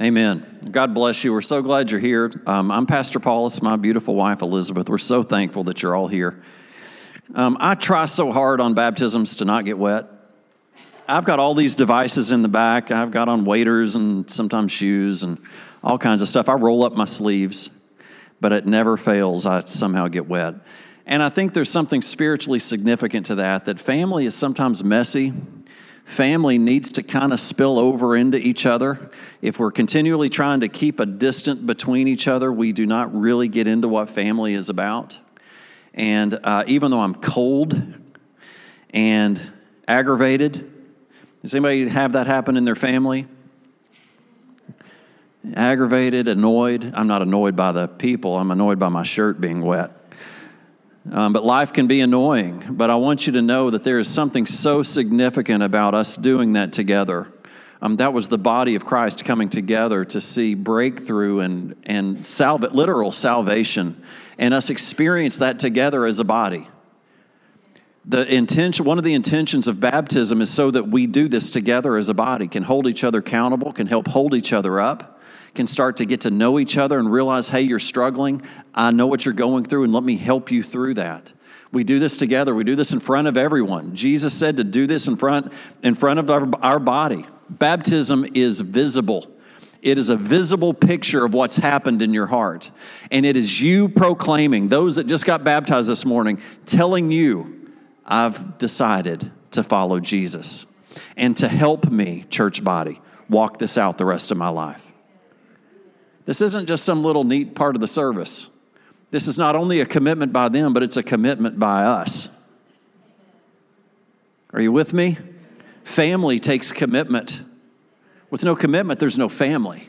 Amen. God bless you. We're so glad you're here. Um, I'm Pastor Paul. It's my beautiful wife, Elizabeth. We're so thankful that you're all here. Um, I try so hard on baptisms to not get wet. I've got all these devices in the back. I've got on waders and sometimes shoes and all kinds of stuff. I roll up my sleeves, but it never fails. I somehow get wet. And I think there's something spiritually significant to that, that family is sometimes messy family needs to kind of spill over into each other. If we're continually trying to keep a distance between each other, we do not really get into what family is about. And uh, even though I'm cold and aggravated, does anybody have that happen in their family? Aggravated, annoyed. I'm not annoyed by the people, I'm annoyed by my shirt being wet. Um, but life can be annoying. But I want you to know that there is something so significant about us doing that together. Um, that was the body of Christ coming together to see breakthrough and, and salve, literal salvation, and us experience that together as a body. The intention, one of the intentions of baptism is so that we do this together as a body, can hold each other accountable, can help hold each other up can start to get to know each other and realize, hey, you're struggling. I know what you're going through, and let me help you through that. We do this together. We do this in front of everyone. Jesus said to do this in front, in front of our, our body. Baptism is visible. It is a visible picture of what's happened in your heart. And it is you proclaiming, those that just got baptized this morning, telling you, I've decided to follow Jesus and to help me, church body, walk this out the rest of my life. This isn't just some little neat part of the service. This is not only a commitment by them, but it's a commitment by us. Are you with me? Family takes commitment. With no commitment, there's no family.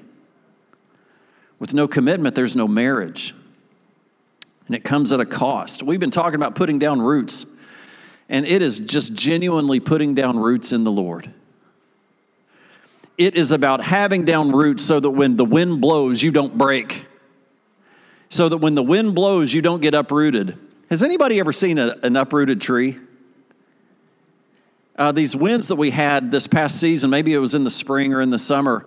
With no commitment, there's no marriage. And it comes at a cost. We've been talking about putting down roots, and it is just genuinely putting down roots in the Lord. It is about having down roots so that when the wind blows, you don't break. So that when the wind blows, you don't get uprooted. Has anybody ever seen a, an uprooted tree? Uh, these winds that we had this past season, maybe it was in the spring or in the summer,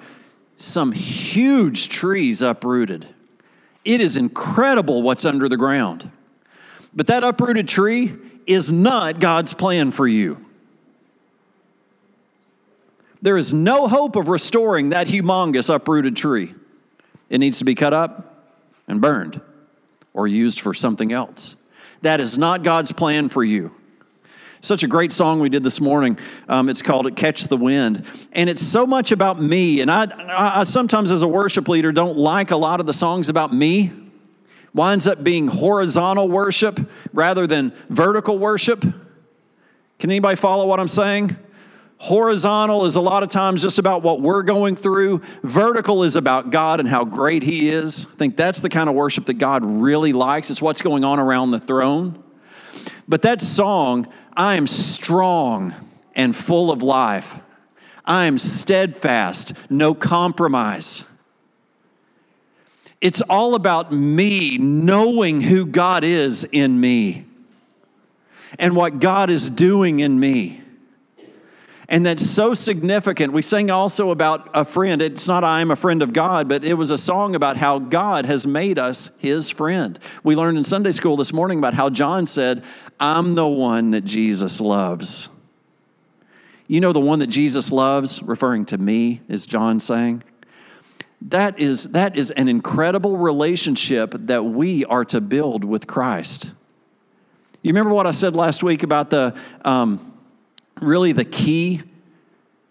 some huge trees uprooted. It is incredible what's under the ground. But that uprooted tree is not God's plan for you. There is no hope of restoring that humongous uprooted tree. It needs to be cut up and burned or used for something else. That is not God's plan for you. Such a great song we did this morning. Um, it's called Catch the Wind. And it's so much about me. And I, I sometimes, as a worship leader, don't like a lot of the songs about me. Winds up being horizontal worship rather than vertical worship. Can anybody follow what I'm saying? Horizontal is a lot of times just about what we're going through. Vertical is about God and how great He is. I think that's the kind of worship that God really likes. It's what's going on around the throne. But that song, I am strong and full of life. I am steadfast, no compromise. It's all about me knowing who God is in me and what God is doing in me. And that's so significant. We sang also about a friend. It's not I am a friend of God, but it was a song about how God has made us his friend. We learned in Sunday school this morning about how John said, I'm the one that Jesus loves. You know, the one that Jesus loves, referring to me, is John saying? That is, that is an incredible relationship that we are to build with Christ. You remember what I said last week about the. Um, really the key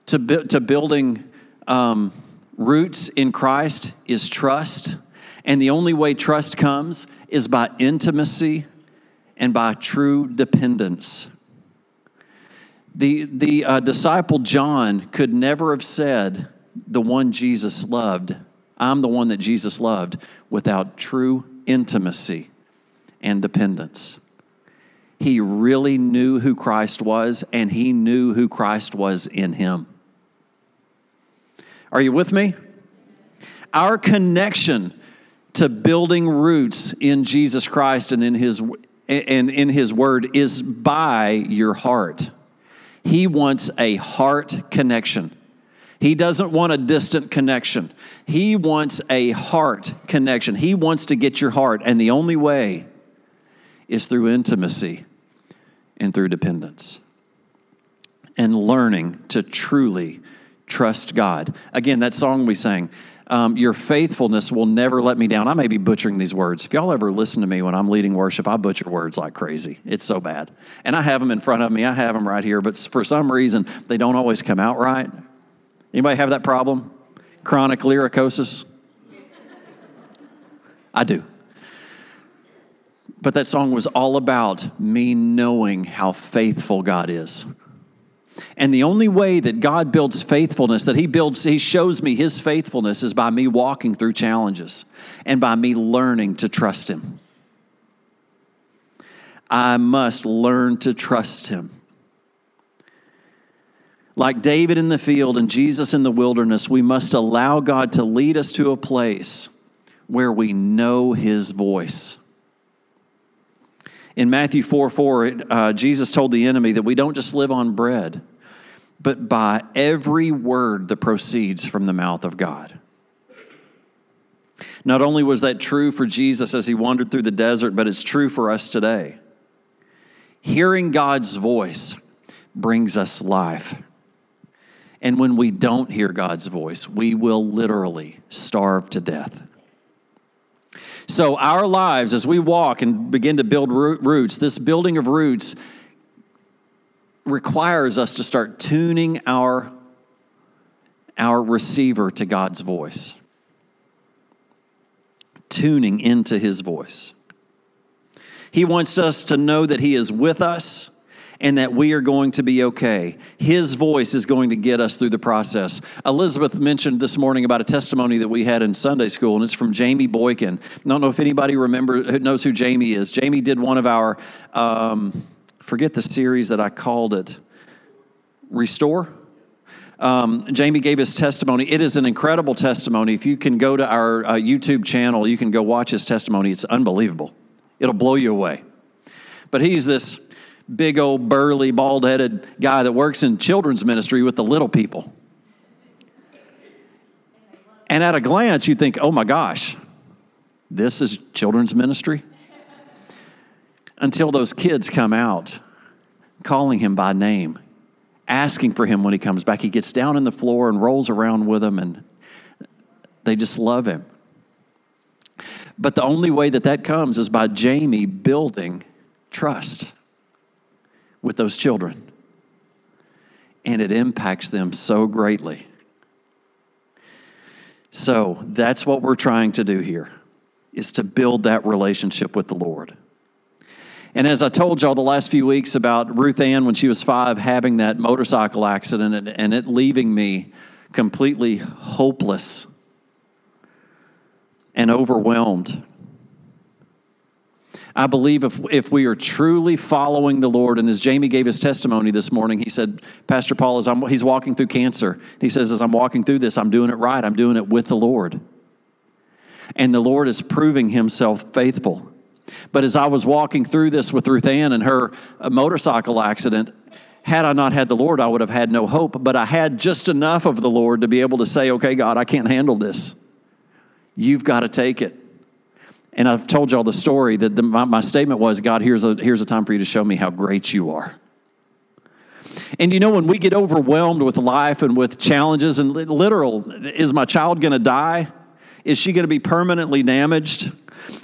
to, bu- to building um, roots in Christ is trust. And the only way trust comes is by intimacy and by true dependence. The, the uh, disciple John could never have said, The one Jesus loved, I'm the one that Jesus loved, without true intimacy and dependence. He really knew who Christ was, and he knew who Christ was in him. Are you with me? Our connection to building roots in Jesus Christ and in his and in his word is by your heart. He wants a heart connection. He doesn't want a distant connection. He wants a heart connection. He wants to get your heart. And the only way is through intimacy and through dependence and learning to truly trust God. Again, that song we sang, um, Your faithfulness will never let me down. I may be butchering these words. If y'all ever listen to me when I'm leading worship, I butcher words like crazy. It's so bad. And I have them in front of me, I have them right here, but for some reason, they don't always come out right. Anybody have that problem? Chronic lyricosis? I do. But that song was all about me knowing how faithful God is. And the only way that God builds faithfulness, that He builds, He shows me His faithfulness, is by me walking through challenges and by me learning to trust Him. I must learn to trust Him. Like David in the field and Jesus in the wilderness, we must allow God to lead us to a place where we know His voice. In Matthew 4 4, uh, Jesus told the enemy that we don't just live on bread, but by every word that proceeds from the mouth of God. Not only was that true for Jesus as he wandered through the desert, but it's true for us today. Hearing God's voice brings us life. And when we don't hear God's voice, we will literally starve to death. So, our lives, as we walk and begin to build roots, this building of roots requires us to start tuning our, our receiver to God's voice, tuning into His voice. He wants us to know that He is with us and that we are going to be okay. His voice is going to get us through the process. Elizabeth mentioned this morning about a testimony that we had in Sunday school, and it's from Jamie Boykin. I don't know if anybody remember knows who Jamie is. Jamie did one of our um, forget the series that I called it. Restore. Um, Jamie gave his testimony. It is an incredible testimony. If you can go to our uh, YouTube channel, you can go watch his testimony. It's unbelievable. It'll blow you away. But he's this big old burly bald headed guy that works in children's ministry with the little people. And at a glance, you think, oh my gosh, this is children's ministry? Until those kids come out calling him by name, asking for him when he comes back. He gets down on the floor and rolls around with them, and they just love him. But the only way that that comes is by Jamie building trust with those children. And it impacts them so greatly. So that's what we're trying to do here is to build that relationship with the Lord. And as I told y'all the last few weeks about Ruth Ann when she was five having that motorcycle accident and, and it leaving me completely hopeless and overwhelmed I believe if, if we are truly following the Lord, and as Jamie gave his testimony this morning, he said, Pastor Paul, as I'm, he's walking through cancer, he says, as I'm walking through this, I'm doing it right. I'm doing it with the Lord. And the Lord is proving himself faithful. But as I was walking through this with Ruth Ann and her uh, motorcycle accident, had I not had the Lord, I would have had no hope. But I had just enough of the Lord to be able to say, okay, God, I can't handle this. You've got to take it. And I've told y'all the story that the, my, my statement was God, here's a, here's a time for you to show me how great you are. And you know, when we get overwhelmed with life and with challenges and literal, is my child going to die? Is she going to be permanently damaged?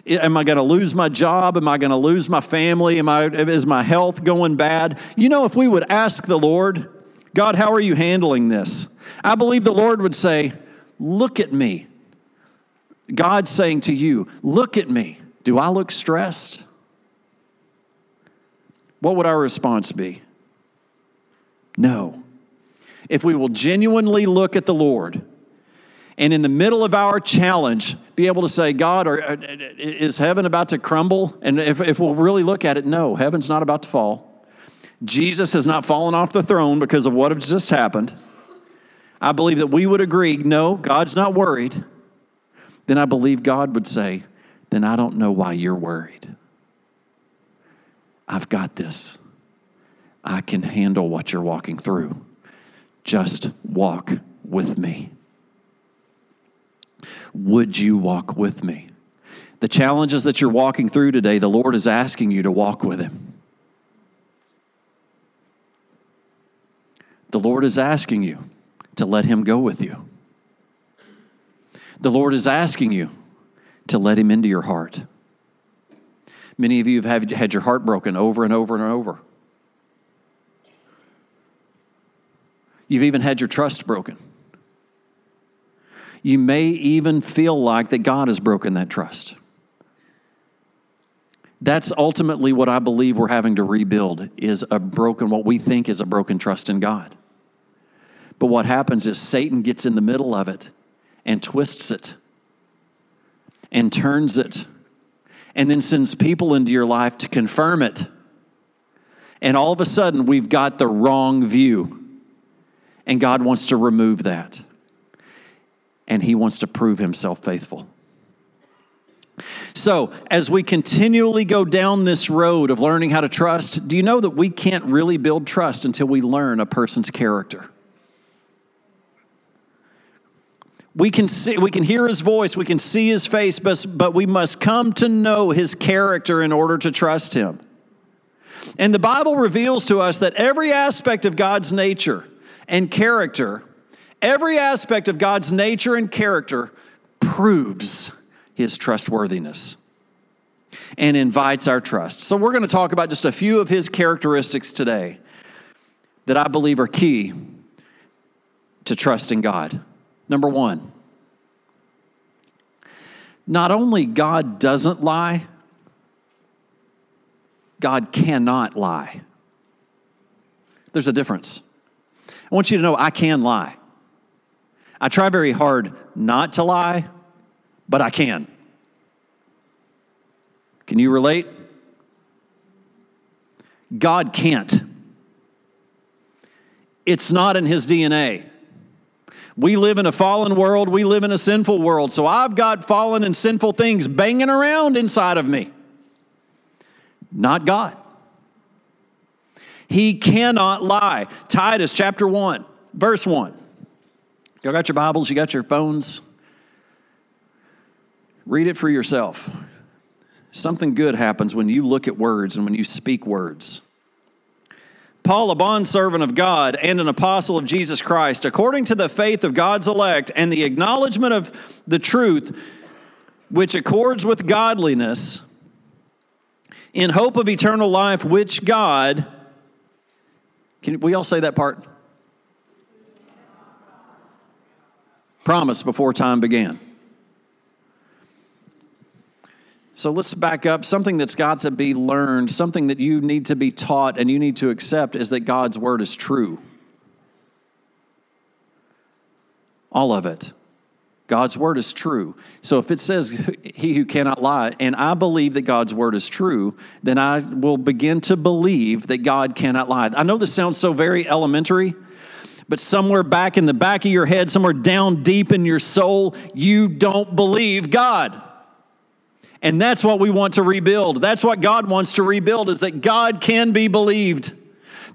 Am I going to lose my job? Am I going to lose my family? Am I, is my health going bad? You know, if we would ask the Lord, God, how are you handling this? I believe the Lord would say, Look at me. God's saying to you, Look at me. Do I look stressed? What would our response be? No. If we will genuinely look at the Lord and in the middle of our challenge, be able to say, God, are, is heaven about to crumble? And if, if we'll really look at it, no, heaven's not about to fall. Jesus has not fallen off the throne because of what has just happened. I believe that we would agree, no, God's not worried then I believe God would say, then I don't know why you're worried. I've got this. I can handle what you're walking through. Just walk with me? Would you walk with me? The challenges that you're walking through today, the Lord is asking you to walk with Him. The Lord is asking you to let Him go with you. The Lord is asking you to let Him into your heart. Many of you have had your heart broken over and over and over. You've even had your trust broken. You may even feel like that God has broken that trust. That's ultimately what I believe we're having to rebuild is a broken what we think is a broken trust in God. But what happens is Satan gets in the middle of it and twists it and turns it and then sends people into your life to confirm it. And all of a sudden, we've got the wrong view. And God wants to remove that. And He wants to prove Himself faithful. So, as we continually go down this road of learning how to trust, do you know that we can't really build trust until we learn a person's character? We can see, we can hear his voice, we can see his face, but, but we must come to know his character in order to trust him. And the Bible reveals to us that every aspect of God's nature and character, every aspect of God's nature and character proves his trustworthiness and invites our trust. So, we're going to talk about just a few of his characteristics today that I believe are key to trusting God. Number one, not only God doesn't lie, God cannot lie. There's a difference. I want you to know I can lie. I try very hard not to lie, but I can. Can you relate? God can't. It's not in his DNA. We live in a fallen world. We live in a sinful world. So I've got fallen and sinful things banging around inside of me. Not God. He cannot lie. Titus chapter 1, verse 1. Y'all got your Bibles? You got your phones? Read it for yourself. Something good happens when you look at words and when you speak words. Paul, a bondservant of God and an apostle of Jesus Christ, according to the faith of God's elect and the acknowledgement of the truth which accords with godliness, in hope of eternal life, which God, can we all say that part? Promise before time began. So let's back up. Something that's got to be learned, something that you need to be taught and you need to accept is that God's word is true. All of it. God's word is true. So if it says he who cannot lie, and I believe that God's word is true, then I will begin to believe that God cannot lie. I know this sounds so very elementary, but somewhere back in the back of your head, somewhere down deep in your soul, you don't believe God. And that's what we want to rebuild. That's what God wants to rebuild is that God can be believed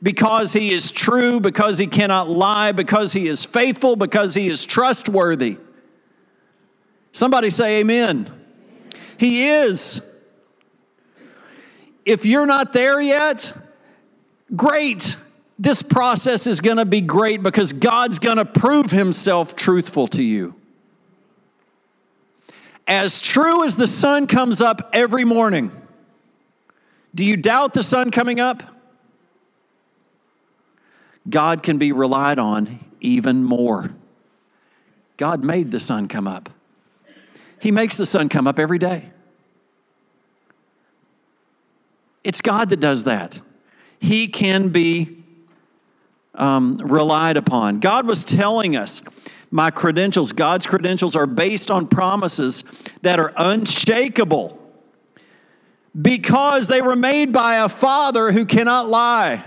because he is true, because he cannot lie, because he is faithful, because he is trustworthy. Somebody say amen. He is. If you're not there yet, great. This process is going to be great because God's going to prove himself truthful to you. As true as the sun comes up every morning, do you doubt the sun coming up? God can be relied on even more. God made the sun come up. He makes the sun come up every day. It's God that does that. He can be um, relied upon. God was telling us my credentials, God's credentials, are based on promises that are unshakable because they were made by a Father who cannot lie.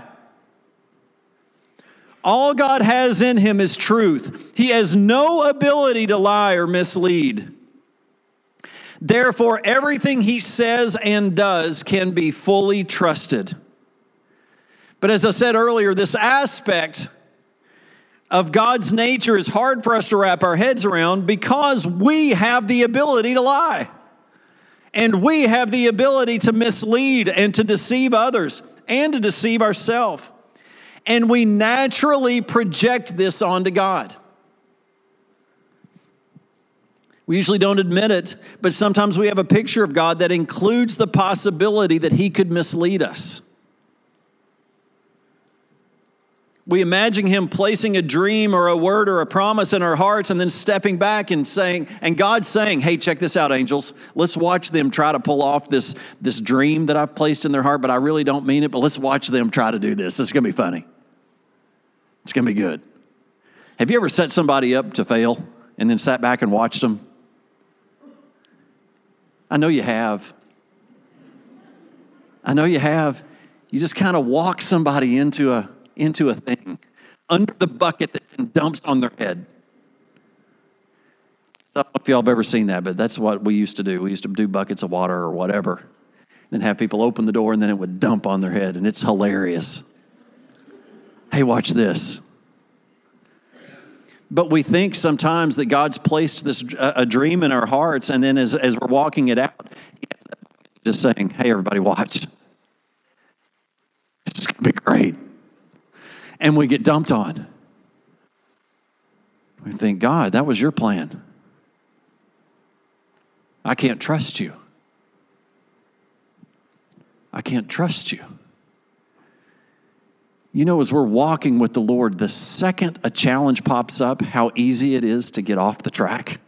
All God has in him is truth. He has no ability to lie or mislead. Therefore, everything he says and does can be fully trusted. But as I said earlier, this aspect of God's nature is hard for us to wrap our heads around because we have the ability to lie. And we have the ability to mislead and to deceive others and to deceive ourselves. And we naturally project this onto God. We usually don't admit it, but sometimes we have a picture of God that includes the possibility that He could mislead us. We imagine him placing a dream or a word or a promise in our hearts and then stepping back and saying, and God saying, Hey, check this out, angels. Let's watch them try to pull off this, this dream that I've placed in their heart, but I really don't mean it, but let's watch them try to do this. It's going to be funny. It's going to be good. Have you ever set somebody up to fail and then sat back and watched them? I know you have. I know you have. You just kind of walk somebody into a into a thing under the bucket that dumps on their head. I don't know if y'all have ever seen that, but that's what we used to do. We used to do buckets of water or whatever, then have people open the door and then it would dump on their head, and it's hilarious. Hey, watch this. But we think sometimes that God's placed this a dream in our hearts, and then as, as we're walking it out, just saying, "Hey, everybody, watch! It's going to be great." And we get dumped on. We think, God, that was your plan. I can't trust you. I can't trust you. You know, as we're walking with the Lord, the second a challenge pops up, how easy it is to get off the track.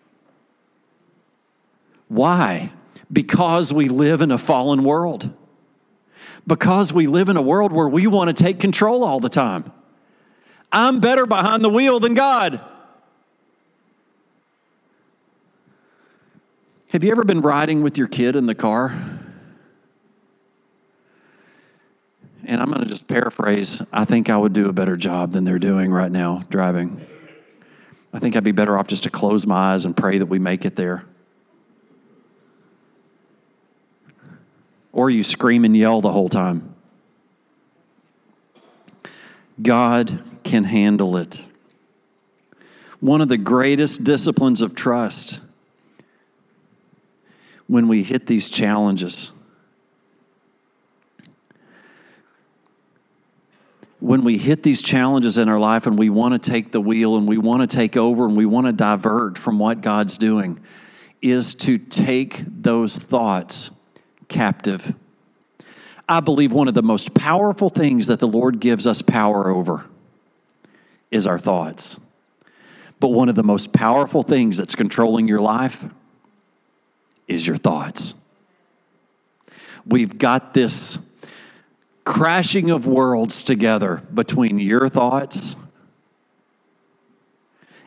Why? Because we live in a fallen world. Because we live in a world where we want to take control all the time. I'm better behind the wheel than God. Have you ever been riding with your kid in the car? And I'm going to just paraphrase I think I would do a better job than they're doing right now driving. I think I'd be better off just to close my eyes and pray that we make it there. Or you scream and yell the whole time. God can handle it. One of the greatest disciplines of trust when we hit these challenges. When we hit these challenges in our life and we want to take the wheel and we want to take over and we want to divert from what God's doing, is to take those thoughts captive. I believe one of the most powerful things that the Lord gives us power over is our thoughts. But one of the most powerful things that's controlling your life is your thoughts. We've got this crashing of worlds together between your thoughts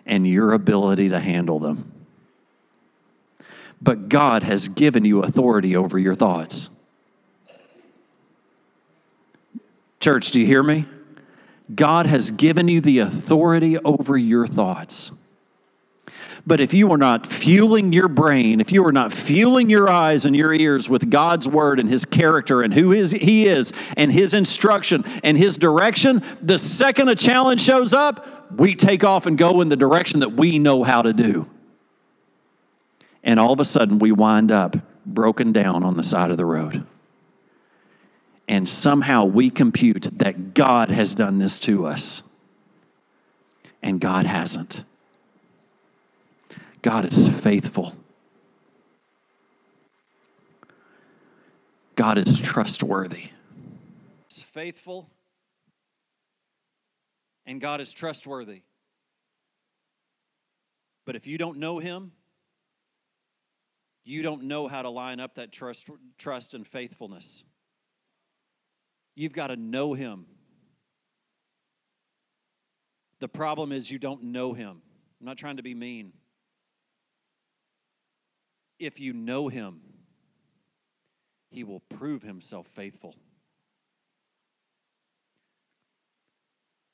and your ability to handle them. But God has given you authority over your thoughts. Church, do you hear me? God has given you the authority over your thoughts. But if you are not fueling your brain, if you are not fueling your eyes and your ears with God's word and his character and who is, he is and his instruction and his direction, the second a challenge shows up, we take off and go in the direction that we know how to do. And all of a sudden, we wind up broken down on the side of the road and somehow we compute that God has done this to us. And God hasn't. God is faithful. God is trustworthy. He's faithful and God is trustworthy. But if you don't know him, you don't know how to line up that trust, trust and faithfulness. You've got to know him. The problem is you don't know him. I'm not trying to be mean. If you know him, he will prove himself faithful.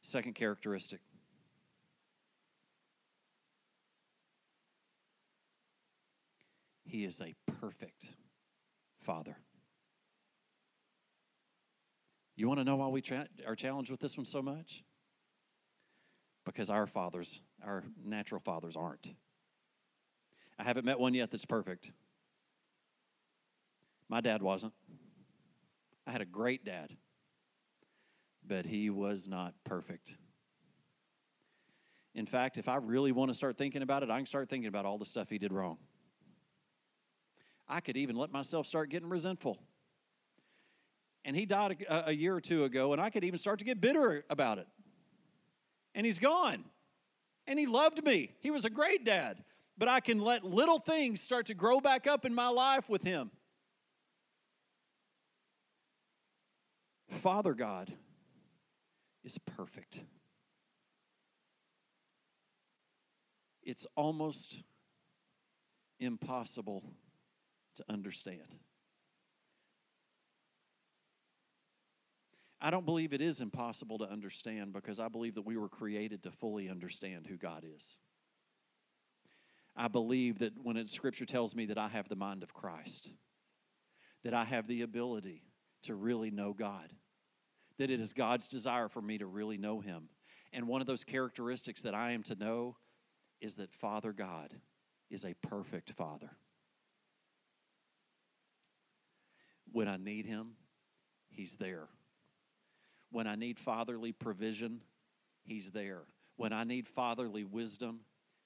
Second characteristic He is a perfect Father. You want to know why we tra- are challenged with this one so much? because our fathers, our natural fathers, aren't. I haven't met one yet that's perfect. My dad wasn't. I had a great dad, but he was not perfect. In fact, if I really want to start thinking about it, I can start thinking about all the stuff he did wrong. I could even let myself start getting resentful. And he died a, a year or two ago, and I could even start to get bitter about it. And he's gone. And he loved me. He was a great dad. But I can let little things start to grow back up in my life with him. Father God is perfect. It's almost impossible to understand. I don't believe it is impossible to understand because I believe that we were created to fully understand who God is. I believe that when it, Scripture tells me that I have the mind of Christ, that I have the ability to really know God, that it is God's desire for me to really know Him. And one of those characteristics that I am to know is that Father God is a perfect Father. When I need Him, He's there. When I need fatherly provision, He's there. When I need fatherly wisdom,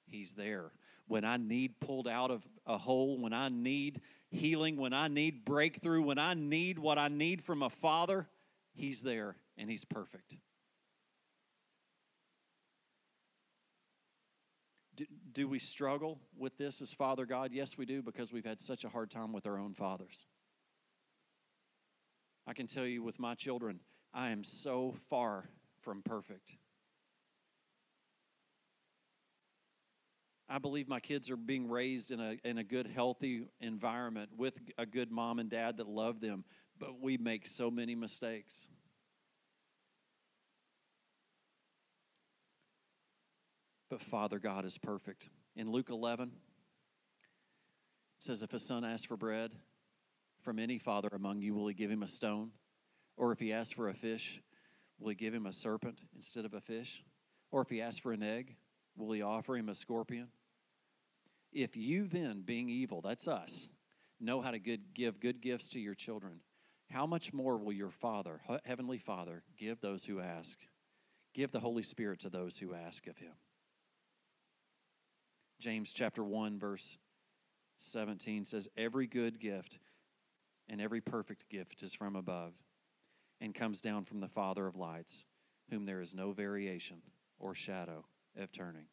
He's there. When I need pulled out of a hole, when I need healing, when I need breakthrough, when I need what I need from a father, He's there and He's perfect. Do, do, we struggle with this as Father God? Yes, we do because we've had such a hard time with our own fathers. I can tell you with my children, I am so far from perfect. I believe my kids are being raised in a, in a good, healthy environment with a good mom and dad that love them, but we make so many mistakes. But Father God is perfect. In Luke 11, it says, If a son asks for bread from any father among you, will he give him a stone? Or if he asks for a fish, will he give him a serpent instead of a fish? Or if he asks for an egg, will he offer him a scorpion? If you then, being evil, that's us, know how to good, give good gifts to your children, how much more will your Father, Heavenly Father, give those who ask? Give the Holy Spirit to those who ask of him. James chapter 1, verse 17 says, Every good gift and every perfect gift is from above and comes down from the Father of lights, whom there is no variation or shadow of turning.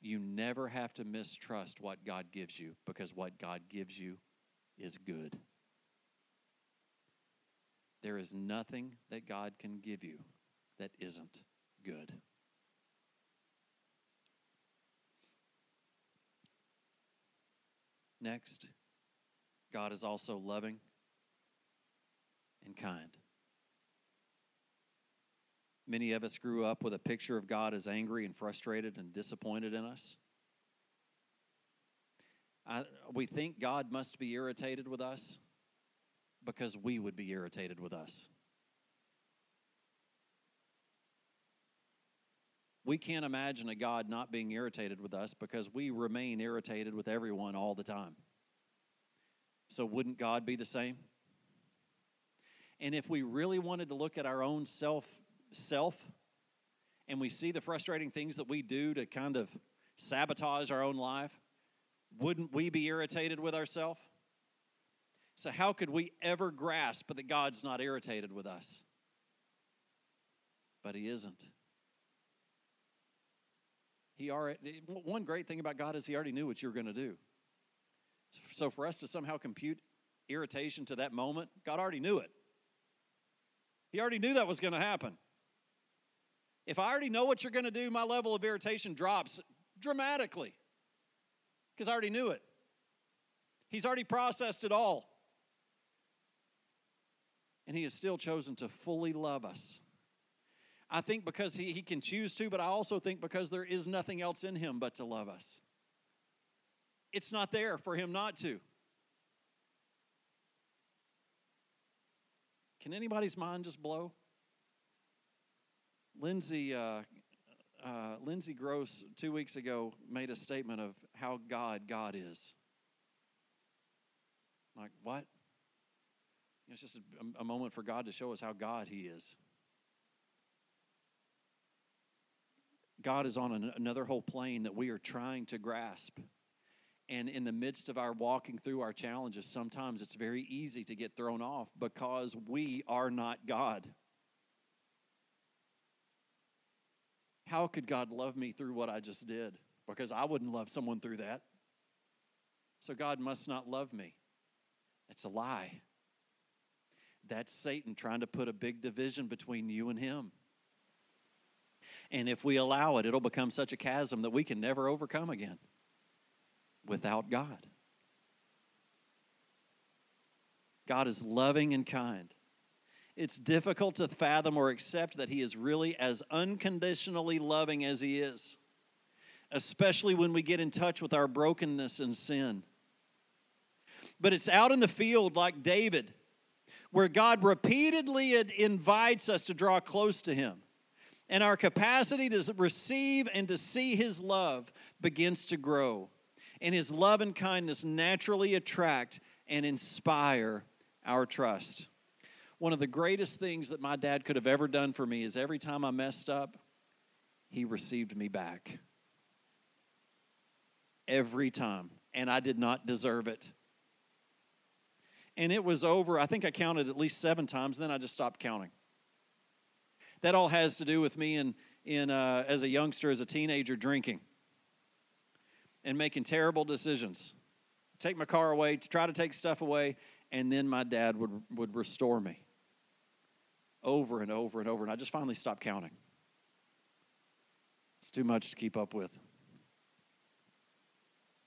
You never have to mistrust what God gives you because what God gives you is good. There is nothing that God can give you that isn't good. Next, God is also loving and kind. Many of us grew up with a picture of God as angry and frustrated and disappointed in us. I, we think God must be irritated with us because we would be irritated with us. We can't imagine a God not being irritated with us because we remain irritated with everyone all the time. So, wouldn't God be the same? And if we really wanted to look at our own self self and we see the frustrating things that we do to kind of sabotage our own life, wouldn't we be irritated with ourselves? So, how could we ever grasp that God's not irritated with us? But He isn't. He already, one great thing about God is He already knew what you were going to do. So, for us to somehow compute irritation to that moment, God already knew it. He already knew that was going to happen. If I already know what you're going to do, my level of irritation drops dramatically because I already knew it. He's already processed it all. And He has still chosen to fully love us. I think because he, he can choose to, but I also think because there is nothing else in Him but to love us. It's not there for Him not to. Can anybody's mind just blow? Lindsay, uh, uh, Lindsay Gross two weeks ago made a statement of how God God is. Like what? It's just a, a moment for God to show us how God He is. God is on an, another whole plane that we are trying to grasp. And in the midst of our walking through our challenges, sometimes it's very easy to get thrown off because we are not God. How could God love me through what I just did? Because I wouldn't love someone through that. So God must not love me. It's a lie. That's Satan trying to put a big division between you and him. And if we allow it, it'll become such a chasm that we can never overcome again without God. God is loving and kind. It's difficult to fathom or accept that He is really as unconditionally loving as He is, especially when we get in touch with our brokenness and sin. But it's out in the field, like David, where God repeatedly invites us to draw close to Him. And our capacity to receive and to see His love begins to grow and his love and kindness naturally attract and inspire our trust. One of the greatest things that my dad could have ever done for me is every time I messed up, he received me back. Every time. And I did not deserve it. And it was over, I think I counted at least seven times, then I just stopped counting. That all has to do with me in, in, uh, as a youngster, as a teenager, drinking and making terrible decisions. Take my car away, to try to take stuff away, and then my dad would, would restore me over and over and over. And I just finally stopped counting. It's too much to keep up with.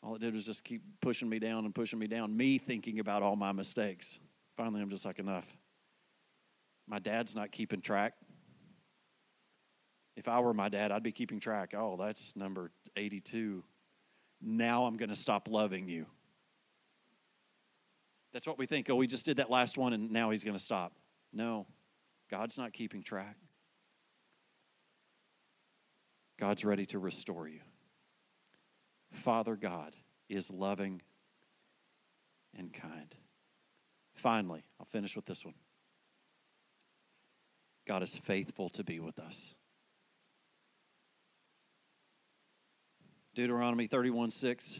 All it did was just keep pushing me down and pushing me down, me thinking about all my mistakes. Finally, I'm just like, enough. My dad's not keeping track. If I were my dad, I'd be keeping track. Oh, that's number 82 now I'm going to stop loving you. That's what we think. Oh, we just did that last one and now he's going to stop. No, God's not keeping track. God's ready to restore you. Father God is loving and kind. Finally, I'll finish with this one. God is faithful to be with us. Deuteronomy 31 6.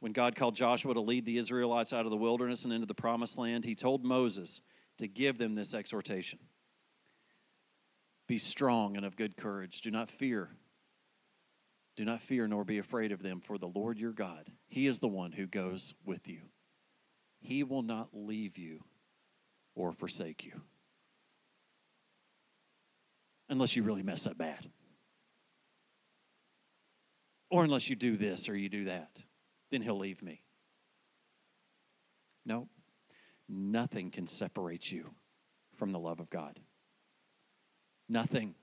When God called Joshua to lead the Israelites out of the wilderness and into the promised land, he told Moses to give them this exhortation Be strong and of good courage. Do not fear. Do not fear nor be afraid of them, for the Lord your God, He is the one who goes with you. He will not leave you or forsake you. Unless you really mess up bad. Or unless you do this or you do that, then he'll leave me. No, nothing can separate you from the love of God. Nothing,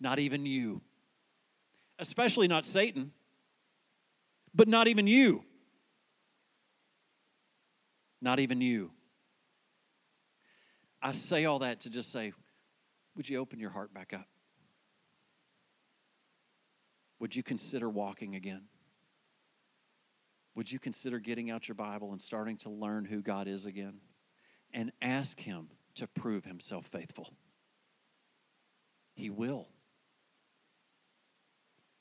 not even you. Especially not Satan, but not even you. Not even you. I say all that to just say, would you open your heart back up? Would you consider walking again? Would you consider getting out your Bible and starting to learn who God is again? And ask Him to prove Himself faithful. He will.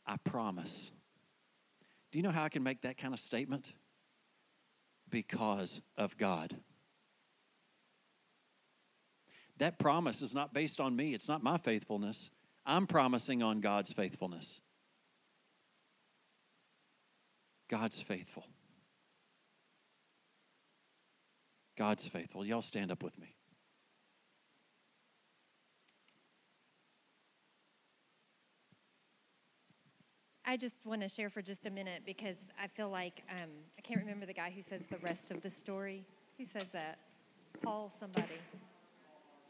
I promise. Do you know how I can make that kind of statement? Because of God. That promise is not based on me, it's not my faithfulness. I'm promising on God's faithfulness. God's faithful. God's faithful. Y'all stand up with me. I just want to share for just a minute because I feel like um, I can't remember the guy who says the rest of the story. Who says that? Paul, somebody.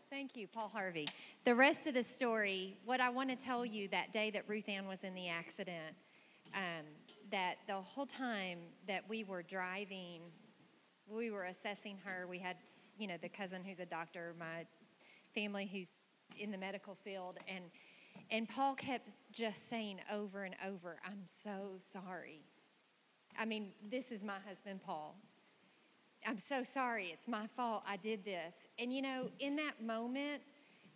Thank you, Paul Harvey. The rest of the story, what I want to tell you that day that Ruth Ann was in the accident, um, that the whole time that we were driving, we were assessing her. We had, you know, the cousin who's a doctor, my family who's in the medical field, and And Paul kept just saying over and over, I'm so sorry. I mean, this is my husband, Paul. I'm so sorry. It's my fault. I did this. And you know, in that moment,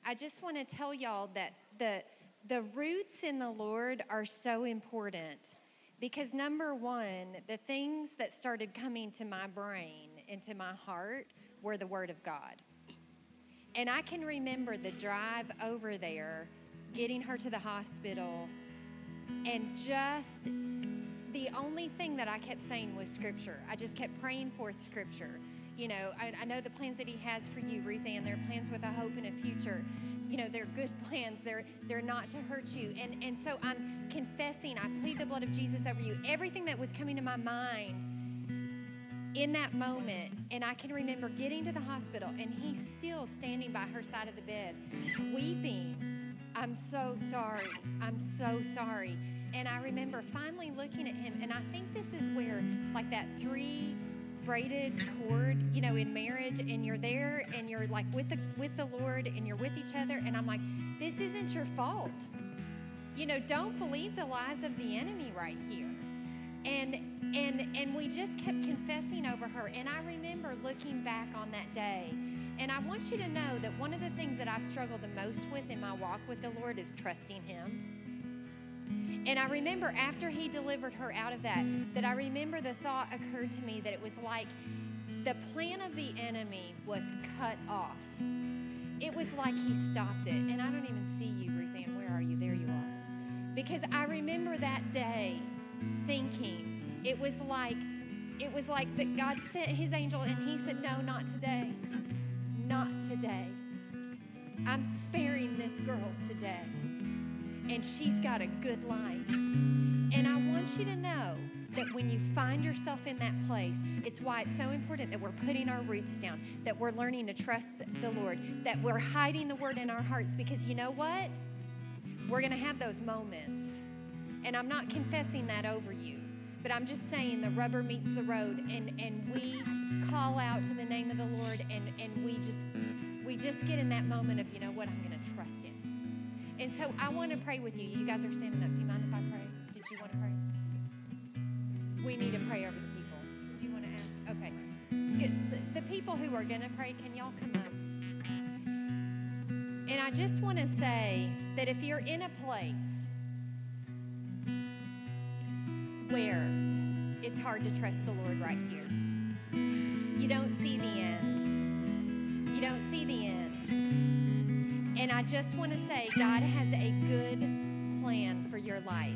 I just want to tell y'all that the the roots in the Lord are so important because number 1, the things that started coming to my brain and to my heart were the word of God. And I can remember the drive over there, getting her to the hospital, and just the only thing that I kept saying was scripture. I just kept praying forth scripture. You know, I, I know the plans that He has for you, Ruth Ann. They're plans with a hope and a future. You know, they're good plans. They're they're not to hurt you. And and so I'm confessing. I plead the blood of Jesus over you. Everything that was coming to my mind in that moment, and I can remember getting to the hospital, and he's still standing by her side of the bed, weeping. I'm so sorry. I'm so sorry. And I remember finally looking at him, and I think this is where, like, that three braided cord, you know, in marriage, and you're there, and you're like with the with the Lord, and you're with each other, and I'm like, this isn't your fault. You know, don't believe the lies of the enemy right here. And and and we just kept confessing over her. And I remember looking back on that day. And I want you to know that one of the things that I've struggled the most with in my walk with the Lord is trusting Him. And I remember after He delivered her out of that, that I remember the thought occurred to me that it was like the plan of the enemy was cut off. It was like He stopped it. And I don't even see you, Ruth Ann. Where are you? There you are. Because I remember that day thinking it was like it was like that God sent his angel and he said, No, not today. Not today. I'm sparing this girl today. And she's got a good life. And I want you to know that when you find yourself in that place, it's why it's so important that we're putting our roots down, that we're learning to trust the Lord, that we're hiding the word in our hearts because you know what? We're going to have those moments. And I'm not confessing that over you. But I'm just saying the rubber meets the road and, and we call out to the name of the Lord and, and we just we just get in that moment of, you know what, I'm gonna trust him. And so I want to pray with you. You guys are standing up. Do you mind if I pray? Did you want to pray? We need to pray over the people. Do you want to ask? Okay. The, the people who are going to pray, can y'all come up? And I just want to say that if you're in a place where it's hard to trust the Lord right here. You don't see the end. You don't see the end. And I just want to say, God has a good plan for your life.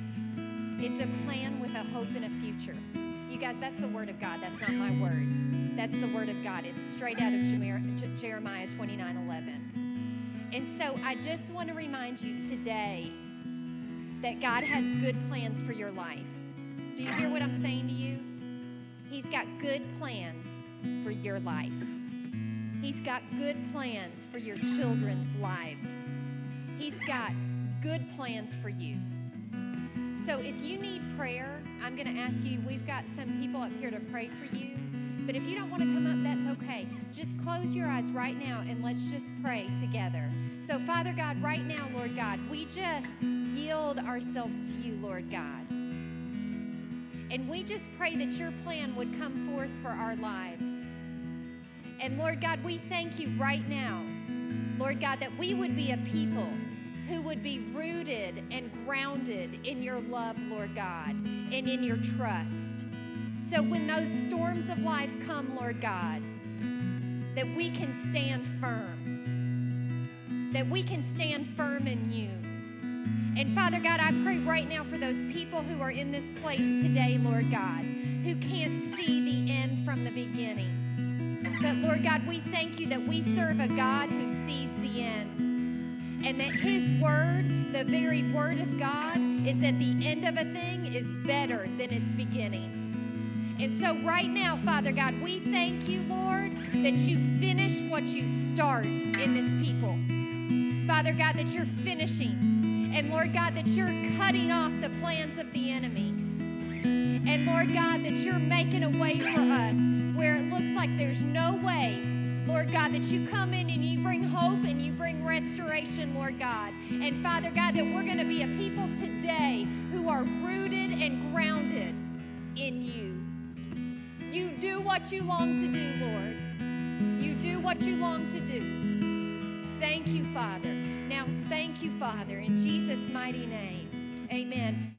It's a plan with a hope and a future. You guys, that's the word of God. That's not my words. That's the word of God. It's straight out of Jeremiah 29 11. And so I just want to remind you today that God has good plans for your life. Do you hear what I'm saying to you? He's got good plans for your life. He's got good plans for your children's lives. He's got good plans for you. So if you need prayer, I'm going to ask you, we've got some people up here to pray for you. But if you don't want to come up, that's okay. Just close your eyes right now and let's just pray together. So, Father God, right now, Lord God, we just yield ourselves to you, Lord God. And we just pray that your plan would come forth for our lives. And Lord God, we thank you right now, Lord God, that we would be a people who would be rooted and grounded in your love, Lord God, and in your trust. So when those storms of life come, Lord God, that we can stand firm, that we can stand firm in you and Father God, I pray right now for those people who are in this place today, Lord God, who can't see the end from the beginning. But Lord God, we thank you that we serve a God who sees the end. And that his word, the very word of God, is that the end of a thing is better than its beginning. And so, right now, Father God, we thank you, Lord, that you finish what you start in this people. Father God, that you're finishing and Lord God, that you're cutting off the plans of the enemy. And Lord God, that you're making a way for us where it looks like there's no way Lord God, that you come in and you bring hope and you bring restoration, Lord God. And Father God, that we're going to be a people today who are rooted and grounded in you. You do what you long to do, Lord. You do what you long to do. Thank you, Father. Thank you, Father, in Jesus' mighty name. Amen.